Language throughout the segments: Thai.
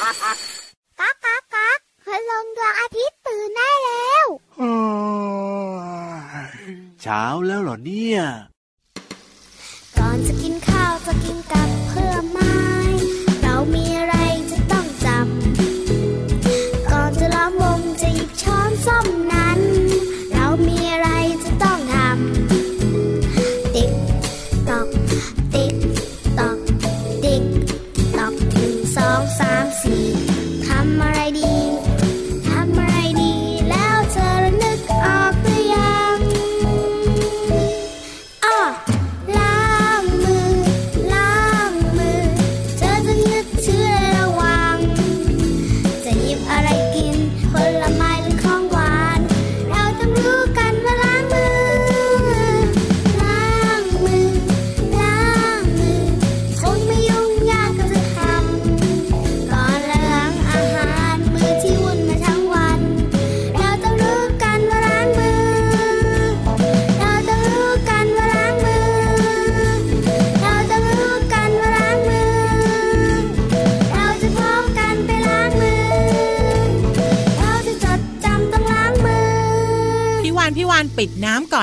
ก้ากก๊ากก๊ากพลงดวงอาทิตย์ตื่นได้แล้วเช้าแล้วเหรอเนี่ย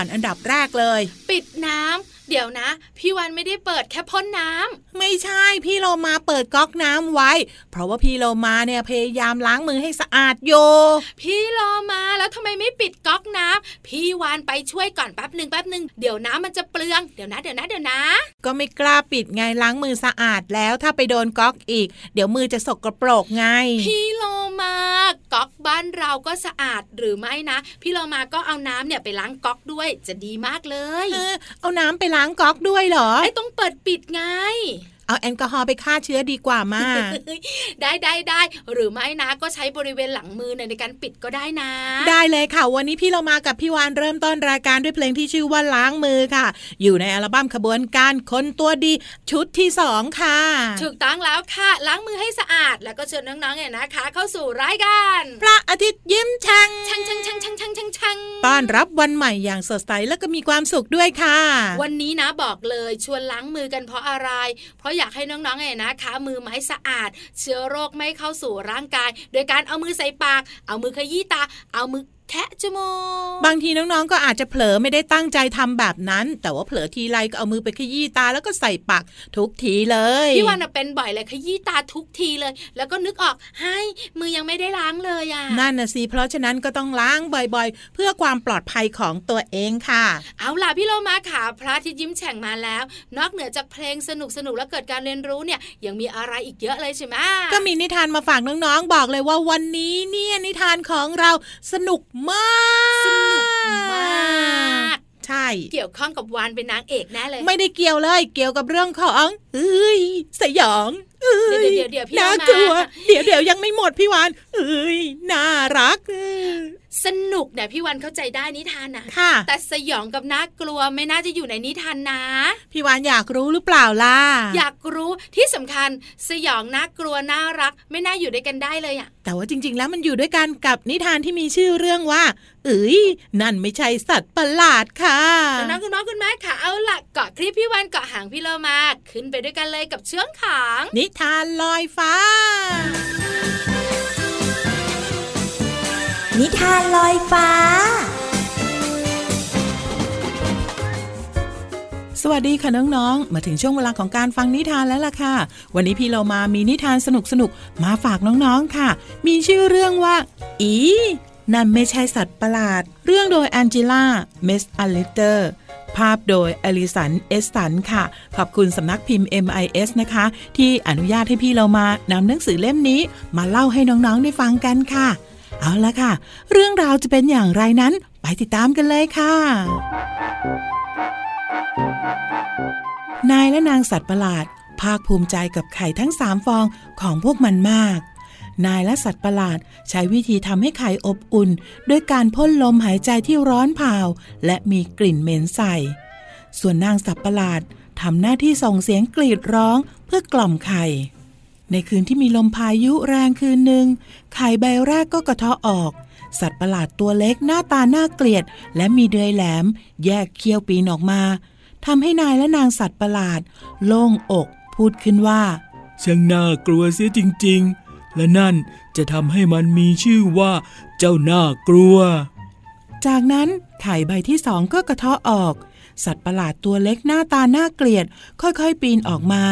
น้ำก่อนอันดับแรกเลย ปิดน้ำเดี๋ยวนะ พี่วันไม่ได้เปิดแค่พ่นน้ำไม่ใช่พี่โลมาเปิดก๊อกน้ำไว้ เพราะว่าพี่โลมาเนี่ยพยายามล้างมือให้สะอาดโย พี่รอมาแล้วทำไมไม่ปิดก๊อกน้ำพี่วานไปช่วยก่อนแป๊บหนึ่งแป๊บหนึ่งเดี๋ยวน้ำมันจะเปลืองเดี๋ยวนะเดี๋ยวนะเดี๋ยวนะ ก็ไม่กล้าปิดไงล้างมือสะอาดแล้วถ้าไปโดนก๊อกอีก เดี๋ยวมือจะสกรปรกไง พี่โลมา ก๊อกบ้านเราก็สะอาดหรือไม่นะ พี่โลมาก็เอาน้ำเนี่ยไปล้างก๊อกด้วยจะดีมากเลย เออเอาน้ำไปล้างก๊อกด้วยเหรอไอ้ต้องเปิดปิดไง เอาแอลกอฮอล์ไปฆ่าเชื้อดีกว่ามาได้ได้ได้หรือไม่นะก็ใช้บริเวณหลังมือเนี่ยในการปิดก็ได้นะ ได้เลยค่ะ วันนี้พี่เรามากับพี่วานเริ่มต้นรายการด้วยเพลงที่ชื่อว่าล้างมือค่ะ อยู่ในอัลบั้มขบวนการคนตัวดีชุดที่สองค่ะถูกต้องแล้วค่ะ ล้างมือให้สะอาด แล้วก็เชิญน้องๆเนี่ยนะคะ เข้าสู่รายการพระอาทิตย์ยิ้มแฉ่งชังชังชังชังชังชังชังต้อนรับวันใหม่อย่างสดใสและก็มีความสุขด้วยค่ะ วันนี้นะบอกเลยชวนล้างมือกันเพราะอะไร เพราะอยากให้น้องๆเนี่ยนะคะ มือไม้สะอาด เชื้อโรคไม่เข้าสู่ร่างกาย โดยการเอามือใส่ปาก เอามือขยี้ตา เอามือ แทะจมูกบางทีน้องๆ ก็อาจจะเผลอไม่ได้ตั้งใจทำแบบนั้น แต่ว่าเผลอทีไรก็เอามือไปขยี้ตาแล้วก็ใส่ปากทุกทีเลยพี่วันน่ะเป็นบ่อยเลยขยี้ตาทุกทีเลย แล้วก็นึกออกให้มือยังไม่ได้ล้างเลยอะนั่นนะสิเพราะฉะนั้นก็ต้องล้างบ่อยๆ เพื่อความปลอดภัยของตัวเองค่ะ เอาล่ะพี่โลมาค่ะพระอาทิตย์ยิ้มแฉ่งมาแล้ว นอกเหนือจากเพลงสนุกสนุกๆและเกิดการเรียนรู้เนี่ยยังมีอะไรอีกเยอะเลยใช่ไหมก็มีนิทานมาฝากน้องๆ บอกเลยว่าวันนี้เนี่ยนิทานของเราสนุกมากสนุกมากใช่ เกี่ยวข้องกับวานเป็นนางเอกแน่เลย ไม่ได้เกี่ยวเลย เกี่ยวกับเรื่องของเอ้ยสยอง เอ้ยเดี๋ยวๆเดี๋ยวๆพี่น่าเอามากลัว เดี๋ยวเดี๋ยวยังไม่หมดพี่วานเอ้ยน่ารักสนุกเนี่ยพี่วันเข้าใจได้นิทานนะค่ะ แต่สยองกับน่ากลัวไม่น่าจะอยู่ในนิทานนะ พี่วานอยากรู้หรือเปล่าล่ะ อยากรู้ที่สำคัญสยองน่ากลัวน่ารัก ไม่น่าอยู่ด้วยกันได้เลยอะแต่ว่าจริง ๆ แล้วมันอยู่ด้วยกันกับนิทานที่มีชื่อเรื่องว่าเอ้ยนั่นไม่ใช่สัตว์ประหลาดค่ะน้องๆคุณน้องคุณแม่ค่ะเอาล่ะเกาะคลิปพี่วันเกาะหางพี่โลมาขึ้นไปด้วยกันเลยกับเชื่องขาง นิทานลอยฟ้า นิทานลอยฟ้า สวัสดีค่ะน้องๆ มาถึงช่วงเวลาของการฟังนิทานแล้วล่ะค่ะ วันนี้พี่เรามามีนิทานสนุกๆ มาฝากน้องๆ ค่ะ มีชื่อเรื่องว่า อีนั่นไม่ใช่สัตว์ประหลาด เรื่องโดยแองเจล่า เมสอลิเตอร์ ภาพโดยอลิสัน เอสสันค่ะ ขอบคุณสำนักพิมพ์ MIS นะคะ ที่อนุญาตให้พี่เรามานำหนังสือเล่มนี้ มาเล่าให้น้องๆได้ฟังกันค่ะ เอาละค่ะ เรื่องราวจะเป็นอย่างไรนั้น ไปติดตามกันเลยค่ะ นายและนางสัตว์ประหลาด ภาคภูมิใจกับไข่ทั้งสามฟองของพวกมันมาก นายและสัตว์ประหลาด ใช้วิธีทำให้ไข่อบอุ่น ด้วยการพ่นลมหายใจที่ร้อนเผาและมีกลิ่นเหม็นใส่ ส่วนนางสัตว์ประหลาดทำหน้าที่ส่งเสียงกรีดร้องเพื่อกล่อมไข่ ในคืนที่มีลมพายุแรงคืนหนึ่งไข่ใบแรกก็กระเทาะออก สัตว์ประหลาดตัวเล็กหน้าตาน่าเกลียด และมีเดือยแหลม แยกเขี้ยวปีนออกมาทำให้นายและนางสัตว์ประหลาด โล่งอก พูดขึ้นว่าช่างน่ากลัวเสียจริง ๆ และนั่นจะทำให้มันมีชื่อว่า เจ้าน่ากลัว จากนั้นไข่ใบที่สองก็กระเทาะออก สัตว์ประหลาดตัวเล็กหน้าตาน่าเกลียด ค่อยๆ ปีนออกมา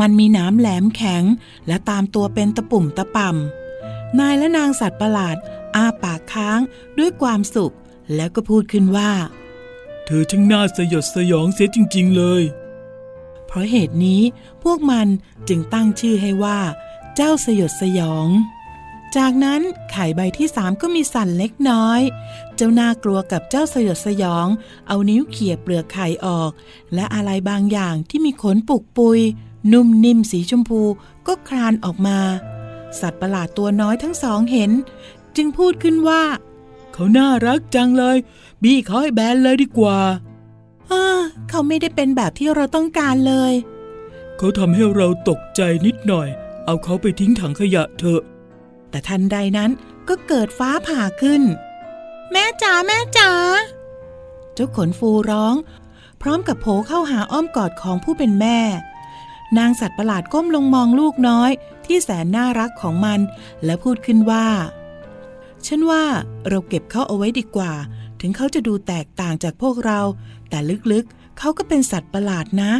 มันมีน้ำแหลมแข็ง และตามตัวเป็นตะปุ่มตะป่ำนายและนางสัตว์ประหลาดอ้าปากค้างด้วยความสุข แล้วก็พูดขึ้นว่า เธอช่างน่าสยดสยองเสียจริง ๆ เลย เพราะเหตุนี้พวกมันจึงตั้งชื่อให้ว่า เจ้าสยดสยอง จากนั้นไข่ใบที่สามก็มีสั่นเล็กน้อย เจ้าน่ากลัวกับเจ้าสยดสยอง เอานิ้วเขี่ยเปลือกไข่ออก และอะไรบางอย่างที่มีขนปุกปุย นุ่มนิ่มสีชมพูก็คลานออกมา สัตว์ประหลาดตัวน้อยทั้งสองเห็น จึงพูดขึ้นว่า เขาน่ารักจังเลย บี้เขาให้แบนเลยดีกว่าเออเขาไม่ได้เป็นแบบที่เราต้องการเลย เขาทำให้เราตกใจนิดหน่อย เอาเขาไปทิ้งถังขยะเถอะ แต่ทันใดนั้นก็เกิดฟ้าผ่าขึ้น แม่จ๋าแม่จ๋าเจ้าขนฟูร้อง พร้อมกับโผเข้าหาอ้อมกอดของผู้เป็นแม่ นางสัตว์ประหลาดก้มลงมองลูกน้อย ที่แสนน่ารักของมัน และพูดขึ้นว่า ฉันว่าเราเก็บเขาเอาไว้ดีกว่า ถึงเขาจะดูแตกต่างจากพวกเรา แต่ลึกๆเขาก็เป็นสัตว์ประหลาดนะ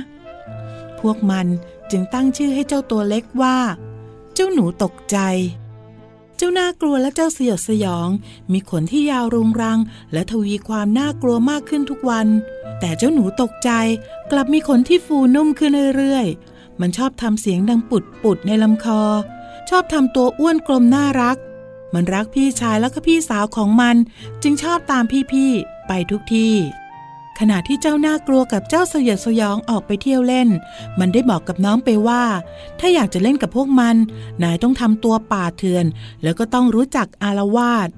พวกมันจึงตั้งชื่อให้เจ้าตัวเล็กว่า เจ้าหนูตกใจ เจ้าน่ากลัวและเจ้าสยดสยอง มีขนที่ยาวรุงรัง และทวีความน่ากลัวมากขึ้นทุกวัน แต่เจ้าหนูตกใจกลับมีขนที่ฟูนุ่มขึ้นเรื่อยๆ มันชอบทำเสียงดังปุดปุดๆในลำคอ ชอบทำตัวอ้วนกลมน่ารัก มันรักพี่ชายแล้วก็พี่สาวของมัน จึงชอบตามพี่ๆไปทุกที่ ขณะที่เจ้าน่ากลัวกับเจ้าสยดสยองออกไปเที่ยวเล่น มันได้บอกกับน้องไปว่า ถ้าอยากจะเล่นกับพวกมัน นายต้องทำตัวป่าเถื่อน แล้วก็ต้องรู้จักอารวาส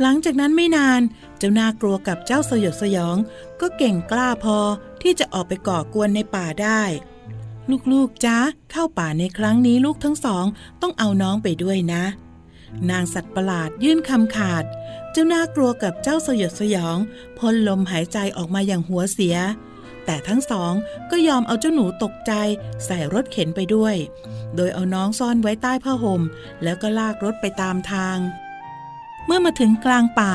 หลังจากนั้นไม่นาน เจ้าน่ากลัวกับเจ้าสยดสยอง ก็เก่งกล้าพอที่จะออกไปก่อกวนในป่าได้ ลูกๆจ้าเข้าป่าในครั้งนี้ลูกทั้งสองต้องเอาน้องไปด้วยนะ นางสัตว์ประหลาดยื่นคำขาด เจ้าน่ากลัวกับเจ้าสยดสยองพ่นลมหายใจออกมาอย่างหัวเสีย แต่ทั้งสองก็ยอมเอาเจ้าหนูตกใจใส่รถเข็นไปด้วย โดยเอาน้องซ่อนไว้ใต้ผ้าห่ม แล้วก็ลากรถไปตามทาง เมื่อมาถึงกลางป่า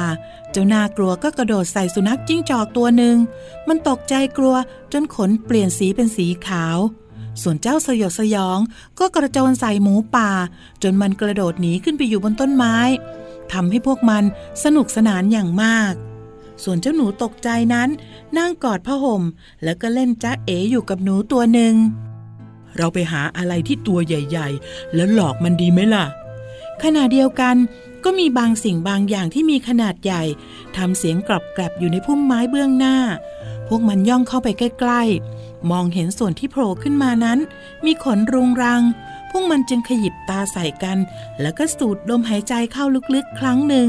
เจ้าน่ากลัวก็กระโดดใส่สุนัขจิ้งจอกตัวหนึ่ง มันตกใจกลัวจนขนเปลี่ยนสีเป็นสีขาวส่วนเจ้าสยดสยองก็กระโจนใส่หมูป่า จนมันกระโดดหนีขึ้นไปอยู่บนต้นไม้ ทำให้พวกมันสนุกสนานอย่างมาก ส่วนเจ้าหนูตกใจนั้น นั่งกอดผ้าห่ม แล้วก็เล่นจ้าเอ๋อยู่กับหนูตัวหนึ่ง เราไปหาอะไรที่ตัวใหญ่ ๆ แล้วหลอกมันดีไหมล่ะ ขณะเดียวกันก็มีบางสิ่งบางอย่างที่มีขนาดใหญ่ทำเสียงกรอบแกรบอยู่ในพุ่มไม้เบื้องหน้า พวกมันย่องเข้าไปใกล้ ๆ มองเห็นส่วนที่โผล่ขึ้นมานั้น มีขนรุงรัง วกมันจึงขยิบตาใส่กัน แล้วก็สูดลมหายใจเข้าลึกๆ ครั้งหนึ่ง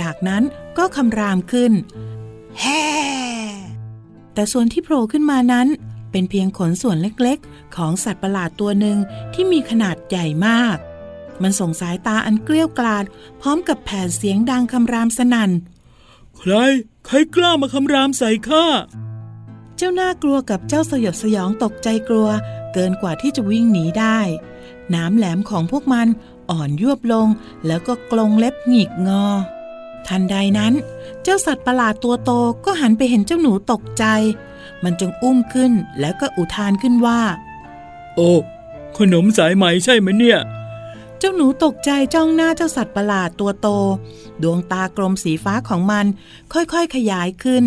จากนั้นก็คำรามขึ้น แฮ่แต่ส่วนที่โผล่ขึ้นมานั้น เป็นเพียงขนส่วนเล็กๆ ของสัตว์ประหลาดตัวหนึ่งที่มีขนาดใหญ่มาก มันส่งสายตาอันเกลี้ยวกลาด พร้อมกับแผ่เสียงดังคำรามสนั่น ใคร ใครกล้ามาคำรามใส่ข้าเจ้าน่ากลัวกับเจ้าสยดสยองตกใจกลัว เกินกว่าที่จะวิ่งหนีได้ น้ำแหลมของพวกมันอ่อนยวบลง แล้วก็กลงเล็บหงิกงอ ทันใดนั้น เจ้าสัตว์ประหลาดตัวโตก็หันไปเห็นเจ้าหนูตกใจ มันจึงอุ้มขึ้นแล้วก็อุทานขึ้นว่า โอ้ขนมสายไหมใช่ไหมเนี่ย เจ้าหนูตกใจจ้องหน้าเจ้าสัตว์ประหลาดตัวโต ดวงตากลมสีฟ้าของมัน ค่อยๆขยายขึ้น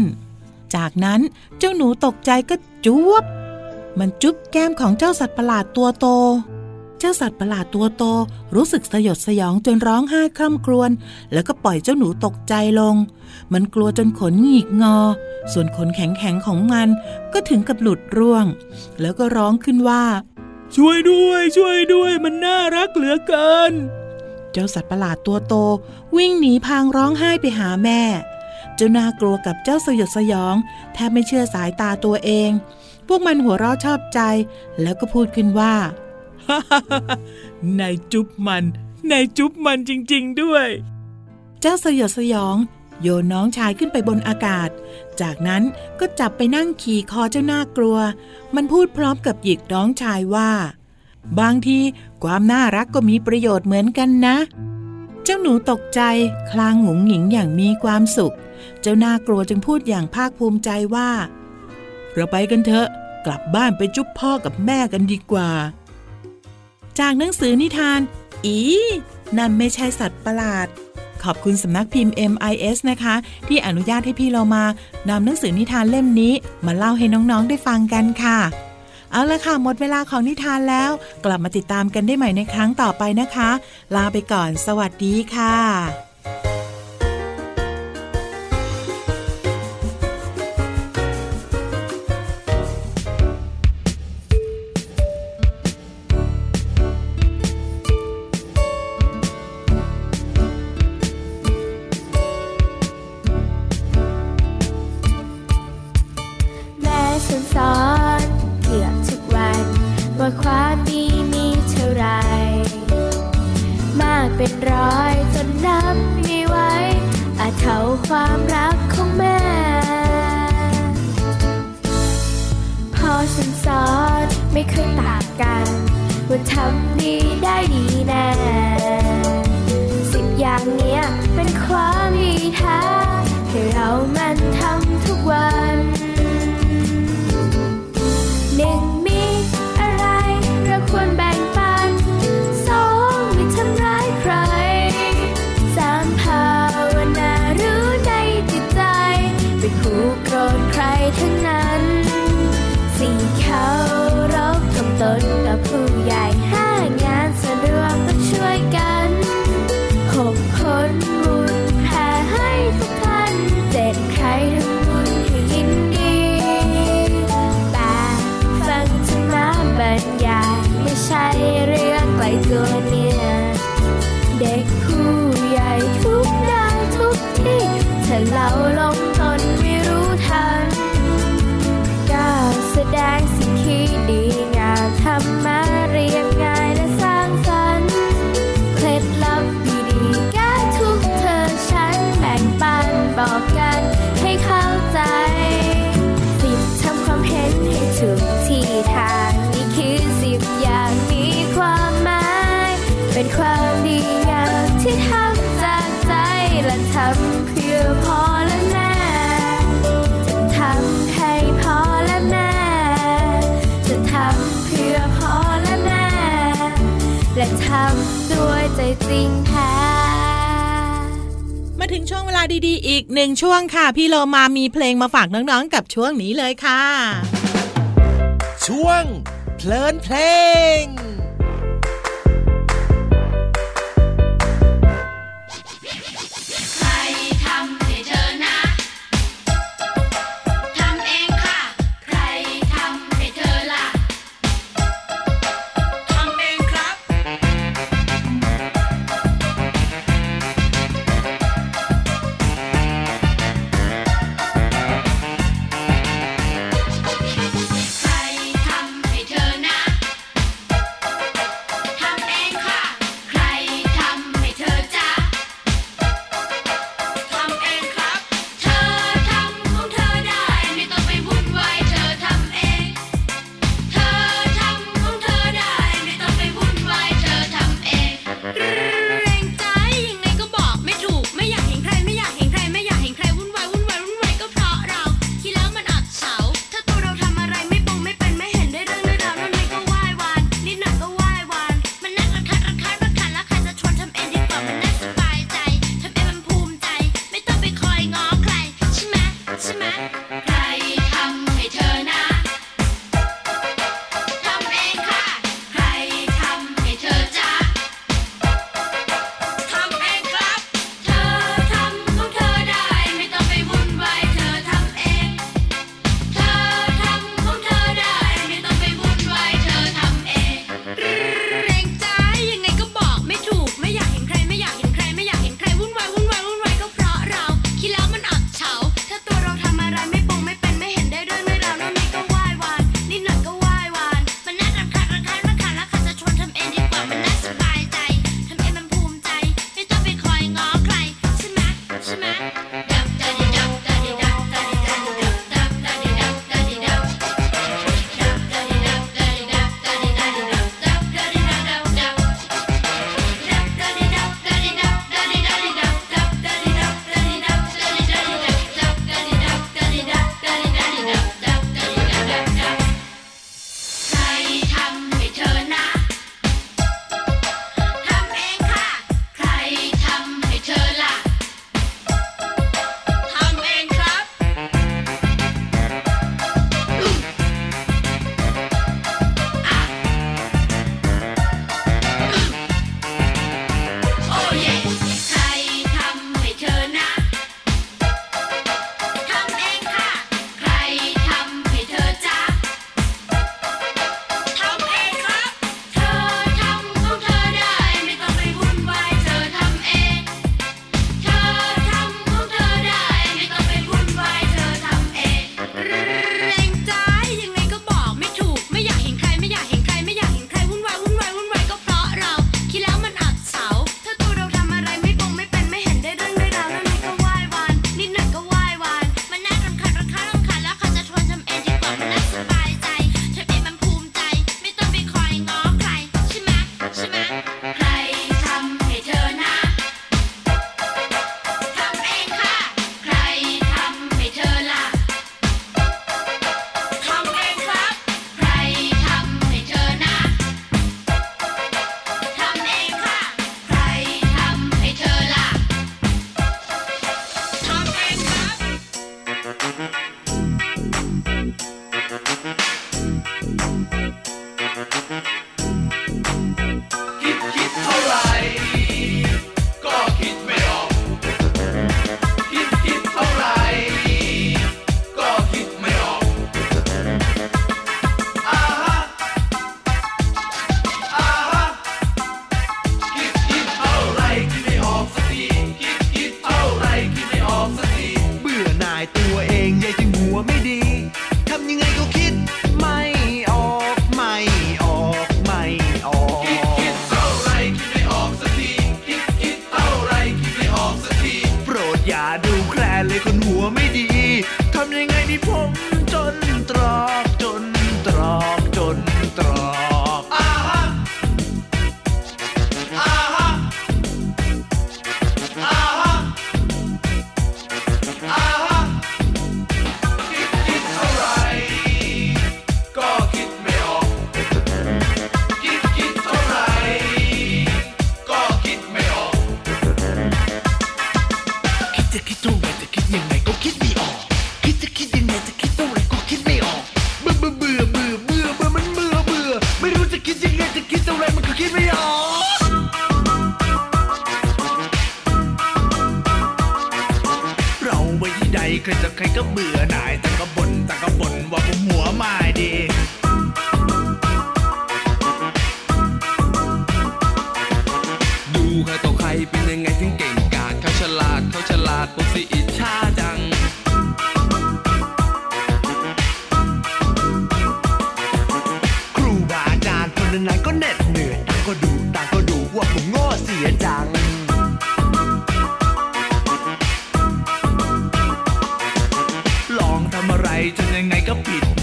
จากนั้นเจ้าหนูตกใจก็จุ๊บมันจุ๊บแก้มของเจ้าสัตว์ประหลาดตัวโต เจ้าสัตว์ประหลาดตัวโตรู้สึกสยดสยองจนร้องไห้คร่ำครวญแล้วก็ปล่อยเจ้าหนูตกใจลง มันกลัวจนขนหงิกงอ ส่วนขนแข็งๆของมันก็ถึงกับหลุดร่วง แล้วก็ร้องขึ้นว่า ช่วยด้วย ช่วยด้วย มันน่ารักเหลือเกิน เจ้าสัตว์ประหลาดตัวโต วิ่งหนีพางร้องไห้ไปหาแม่เจ้าน่ากลัวกับเจ้าสยดสยองแทบไม่เชื่อสายตาตัวเอง พวกมันหัวเราะชอบใจ แล้วก็พูดขึ้นว่า นายจุ๊บมันนายจุ๊บมันจริง ๆ ด้วย เจ้าสยดสยอง โยนน้องชายขึ้นไปบนอากาศ จากนั้นก็จับไปนั่งขี่คอเจ้าน่ากลัว มันพูดพร้อมกับหยิกน้องชายว่า บางทีความน่ารักก็มีประโยชน์เหมือนกันนะ เจ้าหนูตกใจคลางหงุงหงิงอย่างมีความสุข เจ้าน่ากลัวจึงพูดอย่างภาคภูมิใจว่า เราไปกันเถอะ กลับบ้านไปจุ๊บพ่อกับแม่กันดีกว่า จากหนังสือนิทาน อี นั่นไม่ใช่สัตว์ประหลาด ขอบคุณสำนักพิมพ์ MIS นะคะ ที่อนุญาตให้พี่เรามานำหนังสือนิทานเล่มนี้ มาเล่าให้น้องๆได้ฟังกันค่ะ เอาละค่ะ หมดเวลาของนิทานแล้ว กลับมาติดตามกันได้ใหม่ในครั้งต่อไปนะคะ ลาไปก่อน สวัสดีค่ะำด้วยใจจริงแท้มาถึงช่วงเวลาดีๆ อีกหนึ่งช่วงค่ะ พี่โลมามีเพลงมาฝากน้องๆ กับช่วงนี้เลยค่ะ ช่วงเพลินเพลง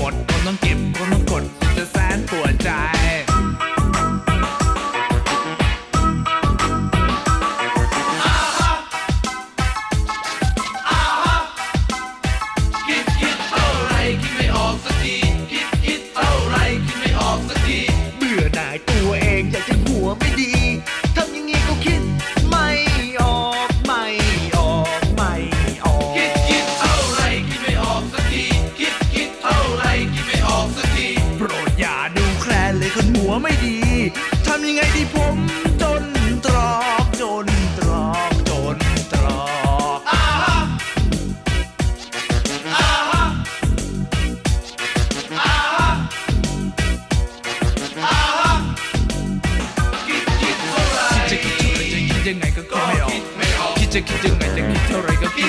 หมดคนต้องเก็บคนต้อง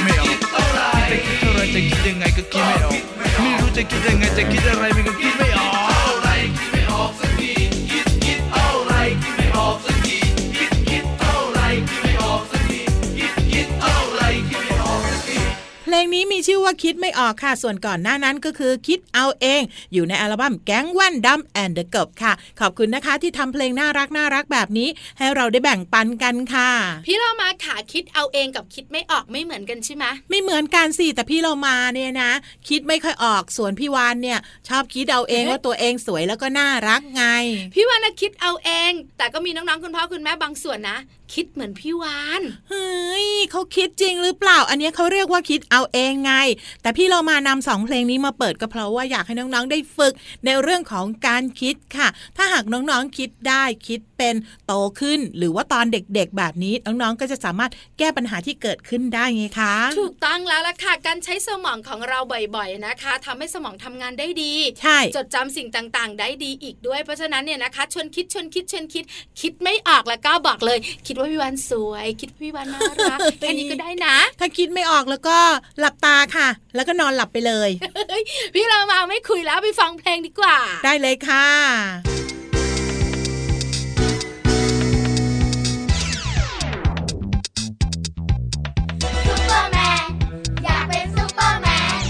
ไม่ออกคิดจะคิดยังไงจะคิดเท่าไรก็คิดไม่ออกคิดเท่า นี้มีชื่อว่าคิดไม่ออกค่ะ ส่วนก่อนหน้านั้นก็คือคิดเอาเอง อยู่ในอัลบั้มแก๊งแว่นดำแอนเดอะเกิบค่ะ ขอบคุณนะคะที่ทำเพลงน่ารักน่ารักแบบนี้ ให้เราได้แบ่งปันกันค่ะ พี่เรามาขาคิดเอาเองกับคิดไม่ออกไม่เหมือนกันใช่ไหมไม่เหมือนกันสิแต่พี่เรามาเนี่ยนะ คิดไม่ค่อยออกส่วนพี่วานเนี่ยชอบคิดเอาเองว่าตัวเองสวยแล้วก็น่ารักไง พี่วานนะคิดเอาเอง แต่ก็มีน้องๆคุณพ่อคุณแม่บางส่วนนะ คิดเหมือนพี่วานเฮ้ยเขาคิดจริงหรือเปล่า อันเนี้ยเขาเรียกว่าคิดเอาเองไง แต่พี่เรามานำสองเพลงนี้มาเปิดก็เพราะว่าอยากให้น้องๆ ได้ฝึกในเรื่องของการคิดค่ะ ถ้าหากน้องๆคิดได้คิดเป็นโตขึ้น หรือว่าตอนเด็กๆ แบบนี้น้องๆก็จะสามารถแก้ปัญหาที่เกิดขึ้นได้ไงคะถูกต้องแล้วล่ะค่ะการใช้สมองของเราบ่อยๆนะคะทำให้สมองทำงานได้ดีใช่จดจำสิ่งต่างๆ ได้ดีอีกด้วยเพราะฉะนั้นเนี่ยนะคะชวนคิดชวนคิดชวนคิด คิดไม่ออกแล้วก็บอกเลย คิดว่าพี่วานสวย คิดว่าพี่วานน่ารักแค่นี้ก็ได้นะ ถ้าคิดไม่ออกแล้วก็หลับตาค่ะ แล้วก็นอนหลับไปเลยเฮ้ยพี่เรามาไม่คุยแล้วไปฟังเพลงดีกว่า ได้เลยค่ะซุปเปอร์แมนอยากเป็นซุปเปอร์แมน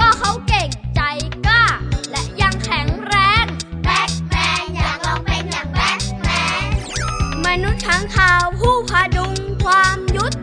ก็เขาเก่งใจกล้าและยังแข็งแรงแบทแมนอยากลองเป็นอย่างแบทแมนมนุษย์ทั้างข่าวผู้พาดุงความยุติ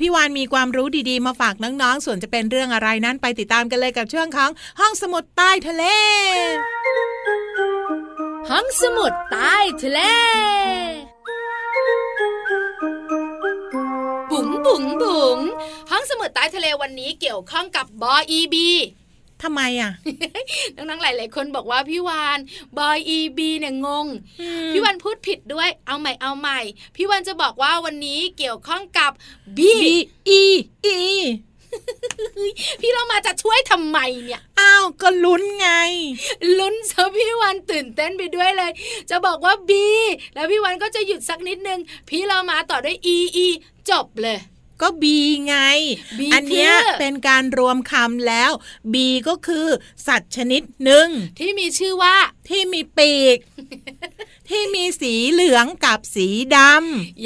พี่วานมีความรู้ดีๆ มาฝากน้องๆ ส่วนจะเป็นเรื่องอะไรนั้นไปติดตามกันเลยกับช่วงของห้องสมุดใต้ทะเล ห้องสมุดใต้ทะเล บุ๋งบุ๋งบุ๋งห้องสมุดใต้ทะเลวันนี้เกี่ยวข้องกับบออีบี ทำไมอะน้องๆหลาย ๆ คนบอกว่าพี่วานบอยอีบีเนี่ยงง พี่วันพูดผิดด้วยเอาใหม่เอาใหม่ พี่วันจะบอกว่าวันนี้เกี่ยวข้องกับบี B E E พี่เรามาจะช่วยทำไมเนี่ย อ้าว ก็ลุ้นไง ลุ้นซะพี่วันตื่นเต้นไปด้วยเลย จะบอกว่าบี แล้วพี่วันก็จะหยุดสักนิดนึง พี่เรามาต่อด้วย E E จบเลย ก็บีไงบีอัเนี้ยคือเป็นการรวมคำแล้วบีก็คือสัตว์ชนิดหนึ่งที่มีชื่อว่าที่มีปีก ที่มีสีเหลืองกับสีด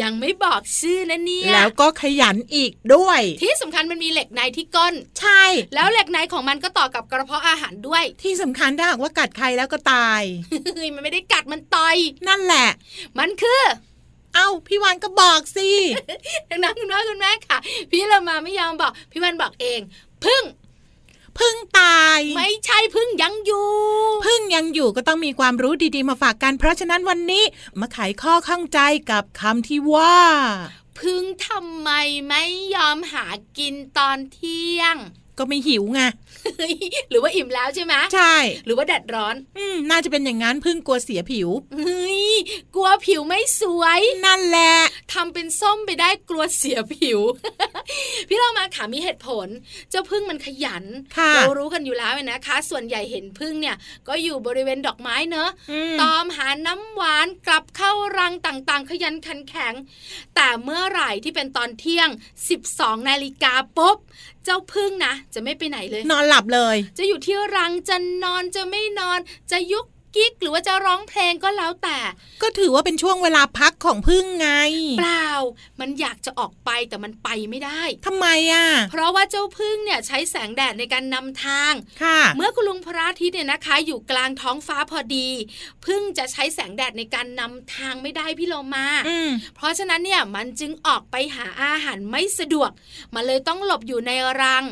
ยังไม่บอกชื่อนะเนี่ำยแล้วก็ขยันอีกด้วย ที่สำคัญมันมีเหล็กในที่ก้น ใช่ แล้วเหล็กในของมันก็ต่อกับกระเพาะอาหารด้วย ที่สำคัญถ้าหากว่ากัดใครแล้วก็ตายเฮ้ยมันไม่ได้กัดมันต่อยนั่นแหละ มันคือ เอ้าพี่วานก็บอกสิดังนั้นคุณพ่อคุณแม่ค่ะ พี่เรามาไม่ยอมบอก พี่วันบอกเองพึ่งพึ่งตาย ไม่ใช่พึ่งยังอยู่ พึ่งยังอยู่ก็ต้องมีความรู้ดีๆมาฝากกัน เพราะฉะนั้นวันนี้มาไขข้อข้องใจกับคำที่ว่า พึ่งทำไมไม่ยอมหากินตอนเที่ยง ก็ไม่หิวไงเฮ้ยหรือว่าอิ่มแล้วใช่ไหมใช่ หรือว่าแดดร้อน อืมน่าจะเป็นอย่างนั้นพึ่งกลัวเสียผิวเฮ้ยกลัวผิวไม่สวย นั่นแหละทำเป็นส้มไปได้กลัวเสียผิว พี่เรามาขามีเหตุผล เจ้าพึ่งมันขยันค่ะเรารู้กันอยู่แล้วนะคะ ส่วนใหญ่เห็นพึ่งเนี่ย ก็อยู่บริเวณดอกไม้เนอะอืมตอมหาน้ำหวานกลับเข้ารังต่างๆ ขยันขันแข็ง แต่เมื่อไหร่ที่เป็นตอนเที่ยง 12นาฬิกาปุ๊บเจ้าพึ่งนะจะไม่ไปไหนเลย นอนหลับเลย จะอยู่ที่รังจะนอนจะไม่นอนจะยุก กิ๊กหรือว่าจะร้องเพลงก็แล้วแต่ ก็ถือว่าเป็นช่วงเวลาพักของพึ่งไง เปล่า มันอยากจะออกไปแต่มันไปไม่ได้ทำไมอะ เพราะว่าเจ้าพึ่งเนี่ยใช้แสงแดดในการนำทางค่ะ เมื่อคุณลุงพระอาทิตย์เนี่ยนะคะ อยู่กลางท้องฟ้าพอดี พึ่งจะใช้แสงแดดในการนำทางไม่ได้พี่โลมาอืมเพราะฉะนั้นเนี่ยมันจึงออกไปหาอาหารไม่สะดวก มันเลยต้องหลบอยู่ในรัง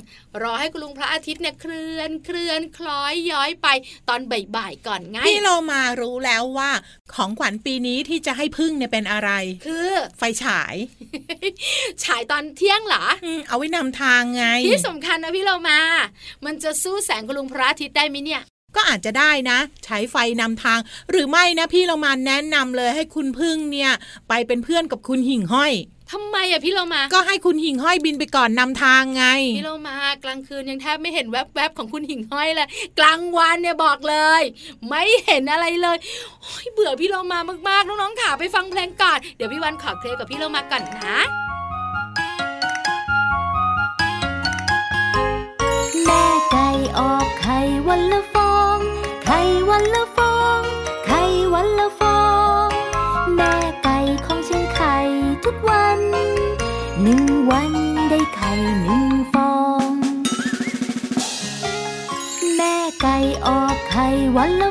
รอให้คุณลุงพระอาทิตย์เนี่ยเคลื่อนเคลื่อนคล้อยย้อยไปตอนบ่ายๆก่อนไงพี่โลมารู้แล้วว่า ของขวัญปีนี้ที่จะให้พึ่งเนี่ยเป็นอะไร คือ ไฟฉาย ฉายตอนเที่ยงเหรออืมเอาไว้นำทางไง ที่สำคัญนะพี่เรามา มันจะสู้แสงคุณลุงพระอาทิตย์ได้ไหมเนี่ยก็อาจจะได้นะ ใช้ไฟนำทาง หรือไม่นะพี่เรามาแนะนำเลยให้คุณพึ่งเนี่ย ไปเป็นเพื่อนกับคุณหิ่งห้อย ทำไมอะพี่เรามา ก็ให้คุณหิ่งห้อยบินไปก่อนนำทางไง พี่เรามากลางคืนยังแทบไม่เห็นแวบๆของคุณหิ่งห้อยเลยกลางวันเนี่ยบอกเลย ไม่เห็นอะไรเลยโอ้ยเบื่อพี่เรามามากๆน้องๆขาไปฟังเพลงก่อนเดี๋ยวพี่วันขอเคลียร์กับพี่เรามาก่อนนะแม่ไก่ออกไข่วันละ นึ่งฟอง แม่ไก่ออกไข่วันละ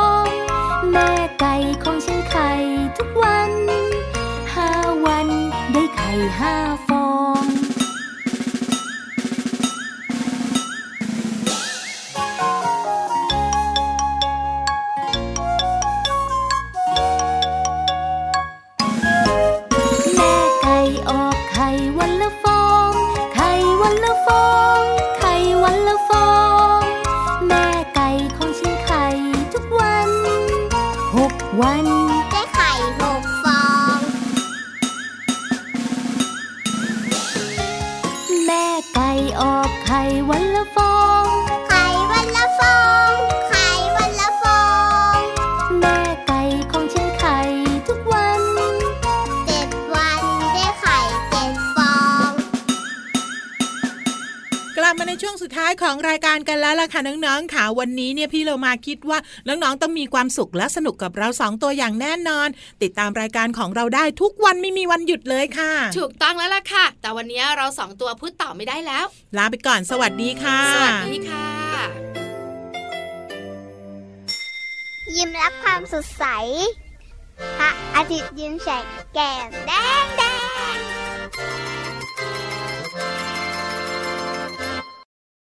ายของรายการกันแล้วล่ะค่ะน้องๆค่ะวันนี้เนี่ยพี่เรามาคิดว่าน้องๆต้องมีความสุขและสนุกกับเราสองตัวอย่างแน่นอน ติดตามรายการของเราได้ทุกวันไม่มีวันหยุดเลยค่ะ ถูกต้องแล้วล่ะค่ะ แต่วันนี้เราสองตัวพูดต่อไม่ได้แล้ว ลาไปก่อนสวัสดีค่ะ สวัสดีค่ะ ยิ้มรับความสดใสพระอาทิตย์ยิ้มแฉกแก้มแดงแดง